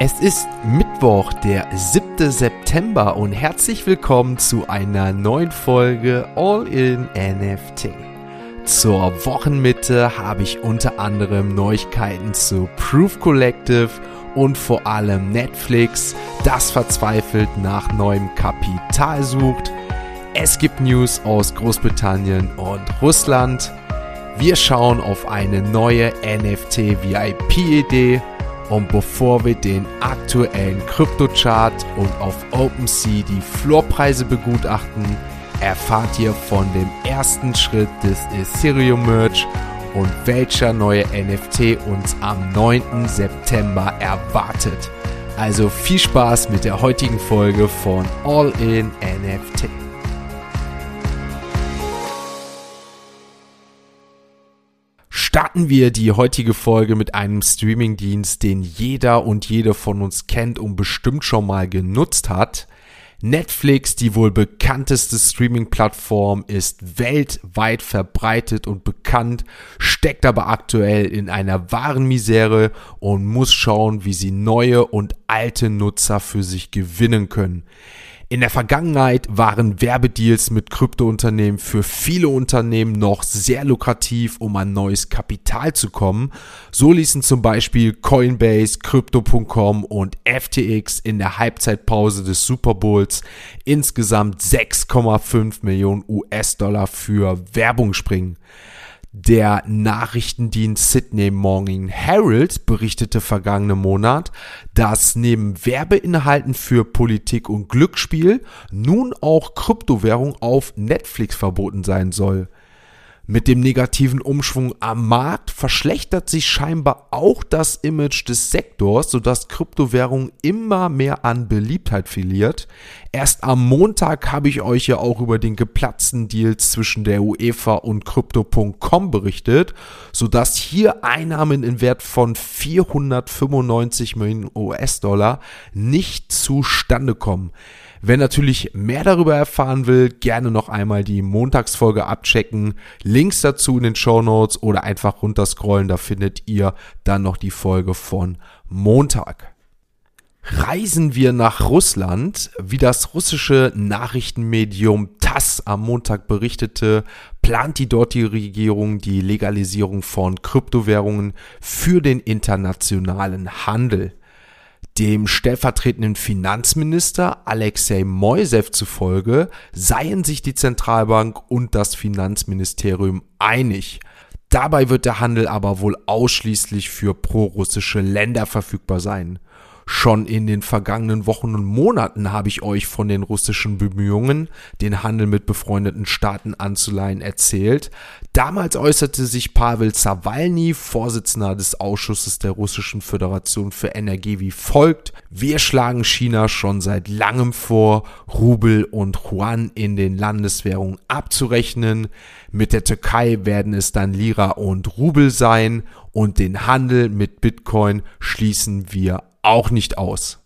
Es ist Mittwoch, der 7. September und herzlich willkommen zu einer neuen Folge All in NFT. Zur Wochenmitte habe ich unter anderem Neuigkeiten zu Proof Collective und vor allem Netflix, das verzweifelt nach neuem Kapital sucht. Es gibt News aus Großbritannien und Russland. Wir schauen auf eine neue NFT-VIP-Idee und bevor wir den aktuellen Kryptochart und auf OpenSea die Floorpreise begutachten, erfahrt ihr von dem ersten Schritt des Ethereum Merge und welcher neue NFT uns am 9. September erwartet. Also viel Spaß mit der heutigen Folge von All in NFT. Starten wir die heutige Folge mit einem Streamingdienst, den jeder und jede von uns kennt und bestimmt schon mal genutzt hat. Netflix, die wohl bekannteste Streaming-Plattform, ist weltweit verbreitet und bekannt, steckt aber aktuell in einer wahren Misere und muss schauen, wie sie neue und alte Nutzer für sich gewinnen können. In der Vergangenheit waren Werbedeals mit Kryptounternehmen für viele Unternehmen noch sehr lukrativ, um an neues Kapital zu kommen. So ließen zum Beispiel Coinbase, Crypto.com und FTX in der Halbzeitpause des Super Bowls insgesamt 6,5 Millionen US-Dollar für Werbung springen. Der Nachrichtendienst Sydney Morning Herald berichtete vergangenen Monat, dass neben Werbeinhalten für Politik und Glücksspiel nun auch Kryptowährung auf Netflix verboten sein soll. Mit dem negativen Umschwung am Markt verschlechtert sich scheinbar auch das Image des Sektors, sodass Kryptowährung immer mehr an Beliebtheit verliert. Erst am Montag habe ich euch ja auch über den geplatzten Deal zwischen der UEFA und Crypto.com berichtet, sodass hier Einnahmen in Wert von 495 Millionen US-Dollar nicht zustande kommen. Wer natürlich mehr darüber erfahren will, gerne noch einmal die Montagsfolge abchecken. Links dazu in den Show Notes oder einfach runterscrollen, da findet ihr dann noch die Folge von Montag. Reisen wir nach Russland. Wie das russische Nachrichtenmedium TASS am Montag berichtete, plant die dortige Regierung die Legalisierung von Kryptowährungen für den internationalen Handel. Dem stellvertretenden Finanzminister Alexei Moisev zufolge seien sich die Zentralbank und das Finanzministerium einig. Dabei wird der Handel aber wohl ausschließlich für prorussische Länder verfügbar sein. Schon in den vergangenen Wochen und Monaten habe ich euch von den russischen Bemühungen, den Handel mit befreundeten Staaten anzuleihen, erzählt. Damals äußerte sich Pavel Zawalny, Vorsitzender des Ausschusses der Russischen Föderation für Energie, wie folgt. Wir schlagen China schon seit langem vor, Rubel und Yuan in den Landeswährungen abzurechnen. Mit der Türkei werden es dann Lira und Rubel sein und den Handel mit Bitcoin schließen wir auch nicht aus.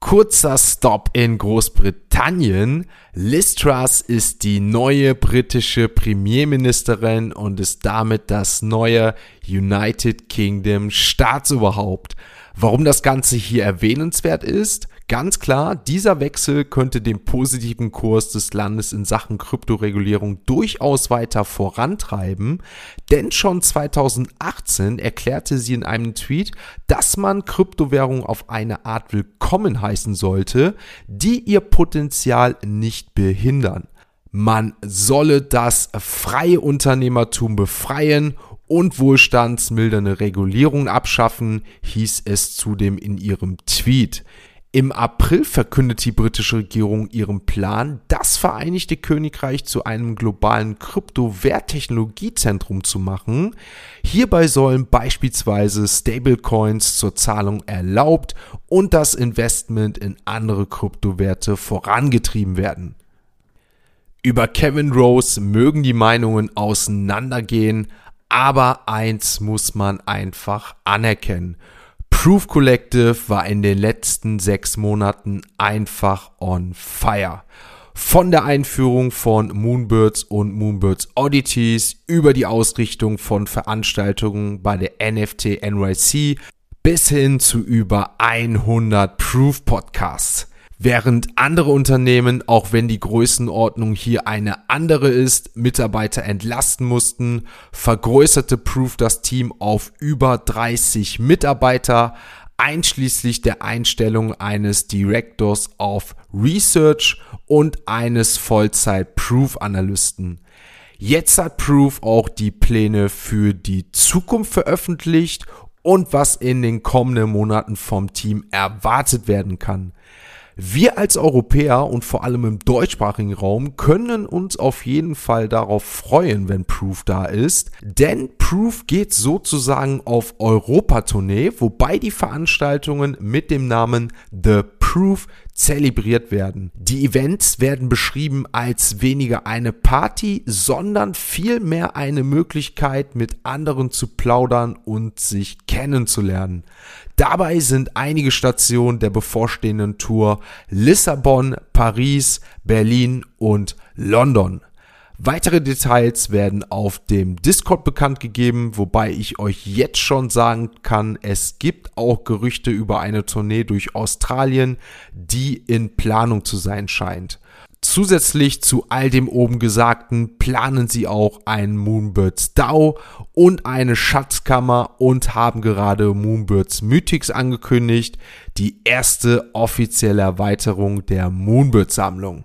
Kurzer Stop in Großbritannien. Liz Truss ist die neue britische Premierministerin und ist damit das neue United Kingdom Staatsoberhaupt. Warum das Ganze hier erwähnenswert ist? Ganz klar, dieser Wechsel könnte den positiven Kurs des Landes in Sachen Kryptoregulierung durchaus weiter vorantreiben, denn schon 2018 erklärte sie in einem Tweet, dass man Kryptowährung auf eine Art willkommen heißen sollte, die ihr Potenzial nicht behindern. Man solle das freie Unternehmertum befreien und wohlstandsmildernde Regulierungen abschaffen, hieß es zudem in ihrem Tweet. Im April verkündet die britische Regierung ihren Plan, das Vereinigte Königreich zu einem globalen Kryptowerttechnologiezentrum zu machen. Hierbei sollen beispielsweise Stablecoins zur Zahlung erlaubt und das Investment in andere Kryptowerte vorangetrieben werden. Über Kevin Rose mögen die Meinungen auseinandergehen, aber eins muss man einfach anerkennen. Proof Collective war in den letzten sechs Monaten einfach on fire. Von der Einführung von Moonbirds und Moonbirds Oddities über die Ausrichtung von Veranstaltungen bei der NFT NYC bis hin zu über 100 Proof Podcasts. Während andere Unternehmen, auch wenn die Größenordnung hier eine andere ist, Mitarbeiter entlasten mussten, vergrößerte Proof das Team auf über 30 Mitarbeiter, einschließlich der Einstellung eines Directors of Research und eines Vollzeit-Proof-Analysten. Jetzt hat Proof auch die Pläne für die Zukunft veröffentlicht und was in den kommenden Monaten vom Team erwartet werden kann. Wir als Europäer und vor allem im deutschsprachigen Raum können uns auf jeden Fall darauf freuen, wenn Proof da ist, denn Proof geht sozusagen auf Europatournee, wobei die Veranstaltungen mit dem Namen The Proof zelebriert werden. Die Events werden beschrieben als weniger eine Party, sondern vielmehr eine Möglichkeit, mit anderen zu plaudern und sich kennenzulernen. Dabei sind einige Stationen der bevorstehenden Tour Lissabon, Paris, Berlin und London. Weitere Details werden auf dem Discord bekannt gegeben, wobei ich euch jetzt schon sagen kann, es gibt auch Gerüchte über eine Tournee durch Australien, die in Planung zu sein scheint. Zusätzlich zu all dem oben Gesagten planen sie auch einen Moonbirds DAO und eine Schatzkammer und haben gerade Moonbirds Mythics angekündigt, die erste offizielle Erweiterung der Moonbird Sammlung.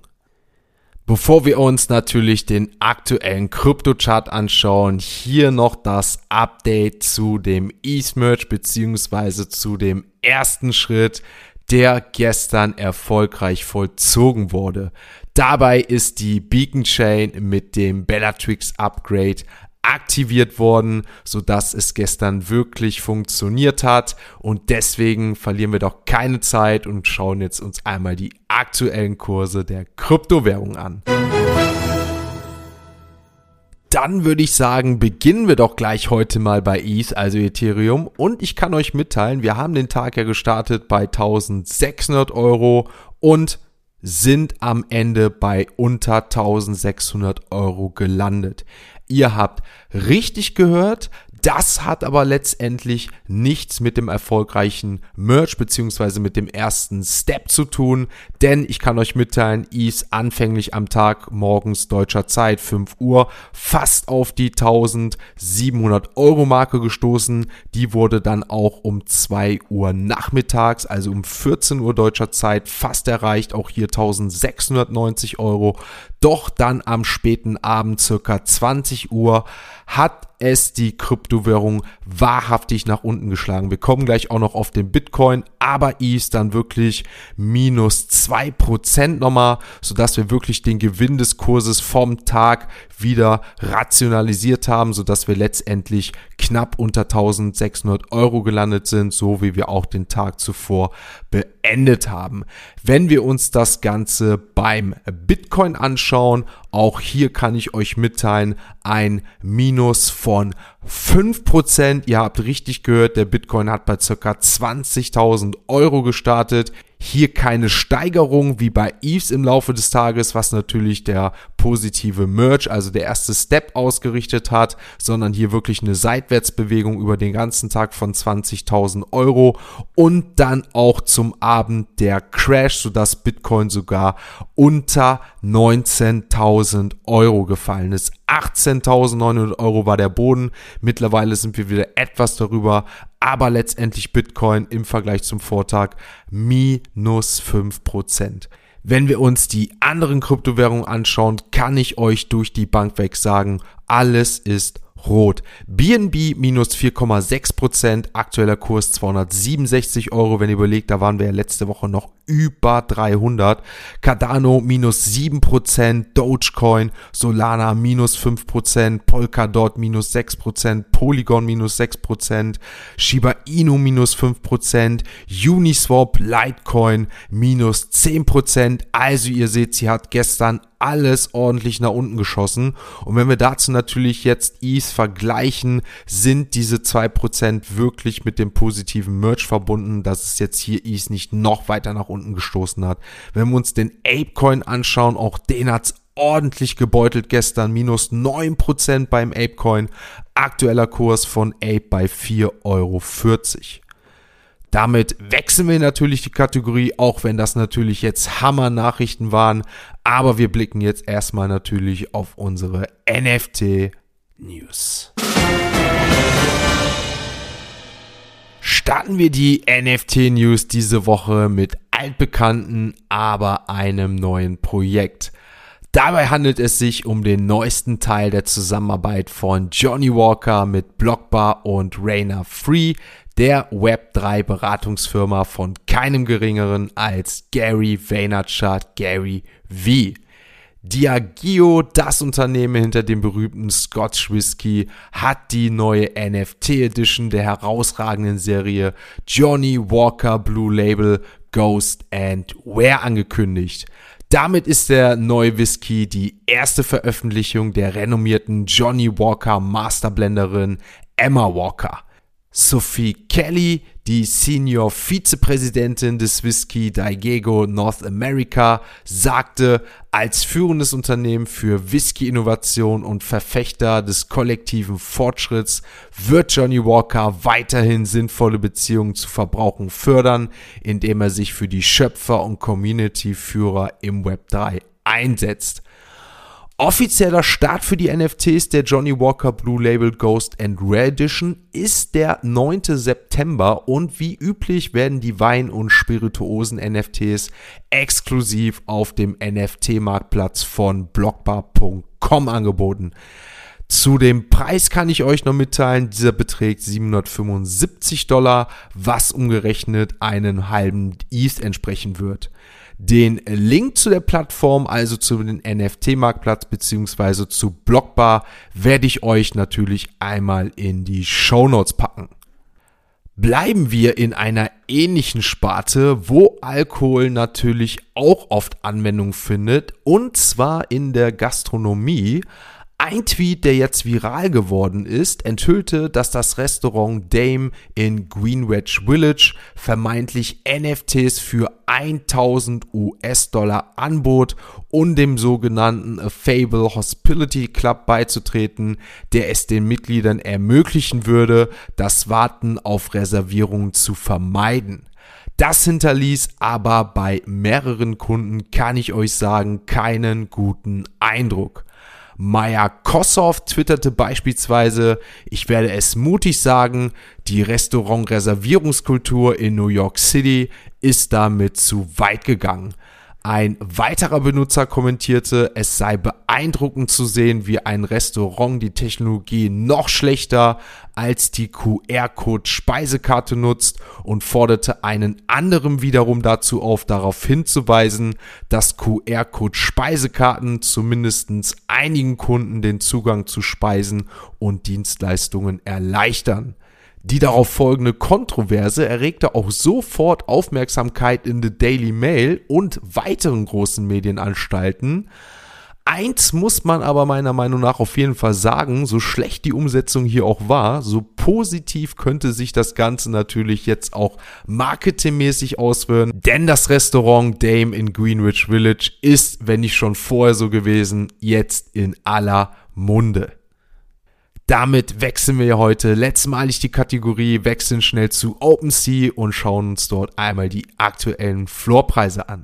Bevor wir uns natürlich den aktuellen Kryptochart anschauen, hier noch das Update zu dem E-Merge beziehungsweise zu dem ersten Schritt, der gestern erfolgreich vollzogen wurde. Dabei ist die Beacon Chain mit dem Bellatrix Upgrade aktiviert worden, so dass es gestern wirklich funktioniert hat und deswegen verlieren wir doch keine Zeit und schauen jetzt uns einmal die aktuellen Kurse der Kryptowährung an. Dann würde ich sagen, beginnen wir doch gleich heute mal bei ETH, also Ethereum. Und ich kann euch mitteilen, wir haben den Tag ja gestartet bei 1600 Euro und sind am Ende bei unter 1600 Euro gelandet. Ihr habt richtig gehört, das hat aber letztendlich nichts mit dem erfolgreichen Merch beziehungsweise mit dem ersten Step zu tun, denn ich kann euch mitteilen, ist anfänglich am Tag morgens deutscher Zeit 5 Uhr fast auf die 1700 Euro Marke gestoßen. Die wurde dann auch um 2 Uhr nachmittags, also um 14 Uhr deutscher Zeit fast erreicht, auch hier 1690 Euro. Doch dann am späten Abend circa 20 Uhr hat es die Kryptowährung wahrhaftig nach unten geschlagen. Wir kommen gleich auch noch auf den Bitcoin, aber ist dann wirklich minus zwei Prozent nochmal, sodass wir wirklich den Gewinn des Kurses vom Tag wieder rationalisiert haben, sodass wir letztendlich knapp unter 1600 Euro gelandet sind, so wie wir auch den Tag zuvor beendet haben. Wenn wir uns das Ganze beim Bitcoin anschauen, auch hier kann ich euch mitteilen, ein Minus von 5%. Ihr habt richtig gehört, der Bitcoin hat bei circa 20.000 Euro gestartet. Hier keine Steigerung wie bei Eves im Laufe des Tages, was natürlich der positive Merge, also der erste Step ausgerichtet hat, sondern hier wirklich eine Seitwärtsbewegung über den ganzen Tag von 20.000 Euro und dann auch zum Abend der Crash, sodass Bitcoin sogar unter 19.000 Euro gefallen ist. 18.900 Euro war der Boden. Mittlerweile sind wir wieder etwas darüber, aber letztendlich Bitcoin im Vergleich zum Vortag minus 5%. Wenn wir uns die anderen Kryptowährungen anschauen, kann ich euch durch die Bank weg sagen, alles ist rot. BNB minus 4,6%, aktueller Kurs 267 Euro. Wenn ihr überlegt, da waren wir ja letzte Woche noch über 300. Cardano minus 7%, Dogecoin, Solana minus 5%, Polkadot minus 6%, Polygon minus 6%, Shiba Inu minus 5%, Uniswap, Litecoin minus 10%. Also ihr seht, sie hat gestern alles ordentlich nach unten geschossen. Und wenn wir dazu natürlich jetzt ETH vergleichen, sind diese 2% wirklich mit dem positiven Merch verbunden, dass es jetzt hier ETH nicht noch weiter nach unten gestoßen hat. Wenn wir uns den Apecoin anschauen, auch den hat's ordentlich gebeutelt gestern, minus 9% beim Apecoin, aktueller Kurs von Ape bei 4,40 Euro. Damit wechseln wir natürlich die Kategorie, auch wenn das natürlich jetzt Hammer-Nachrichten waren. Aber wir blicken jetzt erstmal natürlich auf unsere NFT-News. Starten wir die NFT-News diese Woche mit altbekannten, aber einem neuen Projekt. Dabei handelt es sich um den neuesten Teil der Zusammenarbeit von Johnny Walker mit Blockbar und Rainer Free, der Web3 Beratungsfirma von keinem geringeren als Gary Vaynerchuk, Gary V. Diageo, das Unternehmen hinter dem berühmten Scotch Whisky, hat die neue NFT Edition der herausragenden Serie Johnny Walker Blue Label Ghost and Where angekündigt. Damit ist der neue Whisky die erste Veröffentlichung der renommierten Johnny Walker Masterblenderin Emma Walker. Sophie Kelly, die Senior Vizepräsidentin des Whisky Daigego North America, sagte, als führendes Unternehmen für Whisky-Innovation und Verfechter des kollektiven Fortschritts wird Johnny Walker weiterhin sinnvolle Beziehungen zu Verbrauchern fördern, indem er sich für die Schöpfer und Community-Führer im Web 3 einsetzt. Offizieller Start für die NFTs der Johnny Walker Blue Label Ghost and Rare Edition ist der 9. September und wie üblich werden die Wein- und Spirituosen NFTs exklusiv auf dem NFT-Marktplatz von blockbar.com angeboten. Zu dem Preis kann ich euch noch mitteilen, dieser beträgt 775 Dollar, was umgerechnet einen halben ETH entsprechen wird. Den Link zu der Plattform, also zu den NFT-Marktplatz beziehungsweise zu Blockbar, werde ich euch natürlich einmal in die Show Notes packen. Bleiben wir in einer ähnlichen Sparte, wo Alkohol natürlich auch oft Anwendung findet, und zwar in der Gastronomie. Ein Tweet, der jetzt viral geworden ist, enthüllte, dass das Restaurant Dame in Greenwich Village vermeintlich NFTs für 1000 US-Dollar anbot, um dem sogenannten A Fable Hospitality Club beizutreten, der es den Mitgliedern ermöglichen würde, das Warten auf Reservierungen zu vermeiden. Das hinterließ aber bei mehreren Kunden, kann ich euch sagen, keinen guten Eindruck. Maya Kossoff twitterte beispielsweise, ich werde es mutig sagen, die Restaurant-Reservierungskultur in New York City ist damit zu weit gegangen. Ein weiterer Benutzer kommentierte, es sei beeindruckend zu sehen, wie ein Restaurant die Technologie noch schlechter als die QR-Code-Speisekarte nutzt und forderte einen anderen wiederum dazu auf, darauf hinzuweisen, dass QR-Code-Speisekarten zumindest einigen Kunden den Zugang zu Speisen und Dienstleistungen erleichtern. Die darauf folgende Kontroverse erregte auch sofort Aufmerksamkeit in The Daily Mail und weiteren großen Medienanstalten. Eins muss man aber meiner Meinung nach auf jeden Fall sagen, so schlecht die Umsetzung hier auch war, so positiv könnte sich das Ganze natürlich jetzt auch marketingmäßig auswirken, denn das Restaurant Dame in Greenwich Village ist, wenn nicht schon vorher so gewesen, jetzt in aller Munde. Damit wechseln wir heute letztmalig die Kategorie, wechseln schnell zu OpenSea und schauen uns dort einmal die aktuellen Floorpreise an.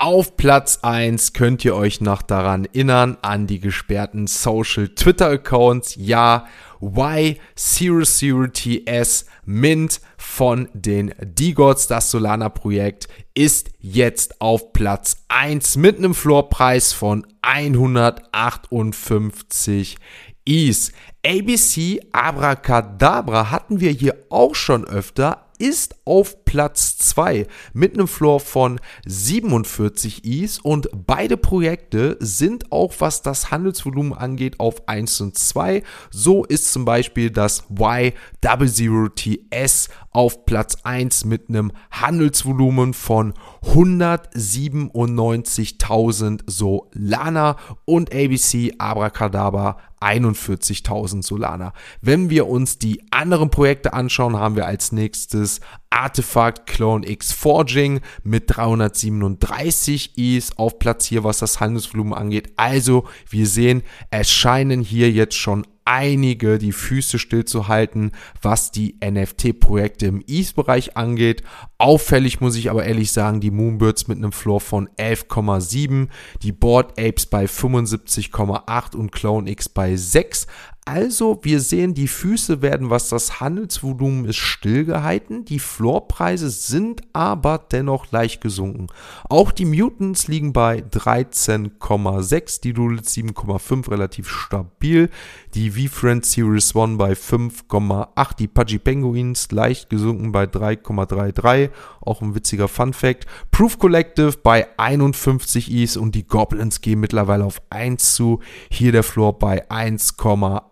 Auf Platz 1 könnt ihr euch noch daran erinnern, an die gesperrten Social Twitter Accounts. Ja, Y00TS Mint von den D-Gods, das Solana Projekt, ist jetzt auf Platz 1 mit einem Floorpreis von 158 Is. ABC Abracadabra hatten wir hier auch schon öfter, ist auf Platz 2 mit einem Floor von 47 Is und beide Projekte sind auch was das Handelsvolumen angeht auf 1 und 2. So ist zum Beispiel das Y00TS auf Platz 1 mit einem Handelsvolumen von 197.000 Solana und ABC Abracadabra 41.000 Solana. Wenn wir uns die anderen Projekte anschauen, haben wir als nächstes Artefakt Clone X Forging mit 337 Is auf Platz hier, was das Handelsvolumen angeht. Also, wir sehen, es scheinen hier jetzt schon einige die Füße stillzuhalten, was die NFT-Projekte im ETH-Bereich angeht. Auffällig muss ich aber ehrlich sagen, die Moonbirds mit einem Floor von 11,7, die Board Apes bei 75,8 und Clone X bei 6. Also, wir sehen, die Füße werden, was das Handelsvolumen ist, stillgehalten. Die Floorpreise sind aber dennoch leicht gesunken. Auch die Mutants liegen bei 13,6, die Doodles 7,5 relativ stabil. Die V-Friend Series 1 bei 5,8, die Pudgy Penguins leicht gesunken bei 3,33. Auch ein witziger Fun Fact. Proof Collective bei 51 Is und die Goblins gehen mittlerweile auf 1 zu. Hier der Floor bei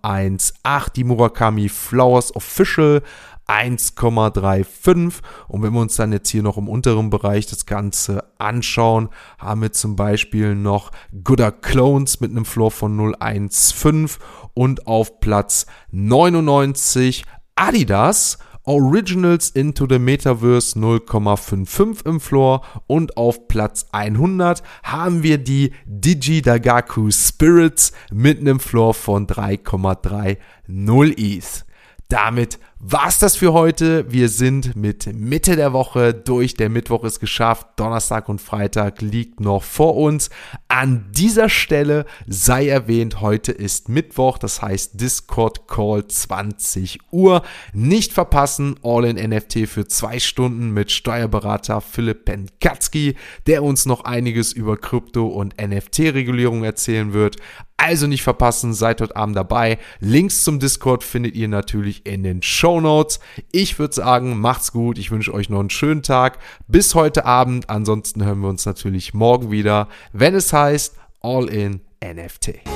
1,18. Die Murakami Flowers Official 1,35. Und wenn wir uns dann jetzt hier noch im unteren Bereich das Ganze anschauen, haben wir zum Beispiel noch Gooder Clones mit einem Floor von 0,15 und auf Platz 99 Adidas Originals into the Metaverse 0,55 im Floor und auf Platz 100 haben wir die Digi Dagaku Spirits mit einem Floor von 3,30 ETH. Damit war's das für heute. Wir sind mit Mitte der Woche durch. Der Mittwoch ist geschafft. Donnerstag und Freitag liegt noch vor uns. An dieser Stelle sei erwähnt, heute ist Mittwoch, das heißt Discord Call 20 Uhr. Nicht verpassen, All in NFT für zwei Stunden mit Steuerberater Philipp Penkatzki, der uns noch einiges über Krypto und NFT-Regulierung erzählen wird. Also nicht verpassen, seid heute Abend dabei. Links zum Discord findet ihr natürlich in den Show Notes. Ich würde sagen, macht's gut. Ich wünsche euch noch einen schönen Tag. Bis heute Abend. Ansonsten hören wir uns natürlich morgen wieder, wenn es heißt All in NFT.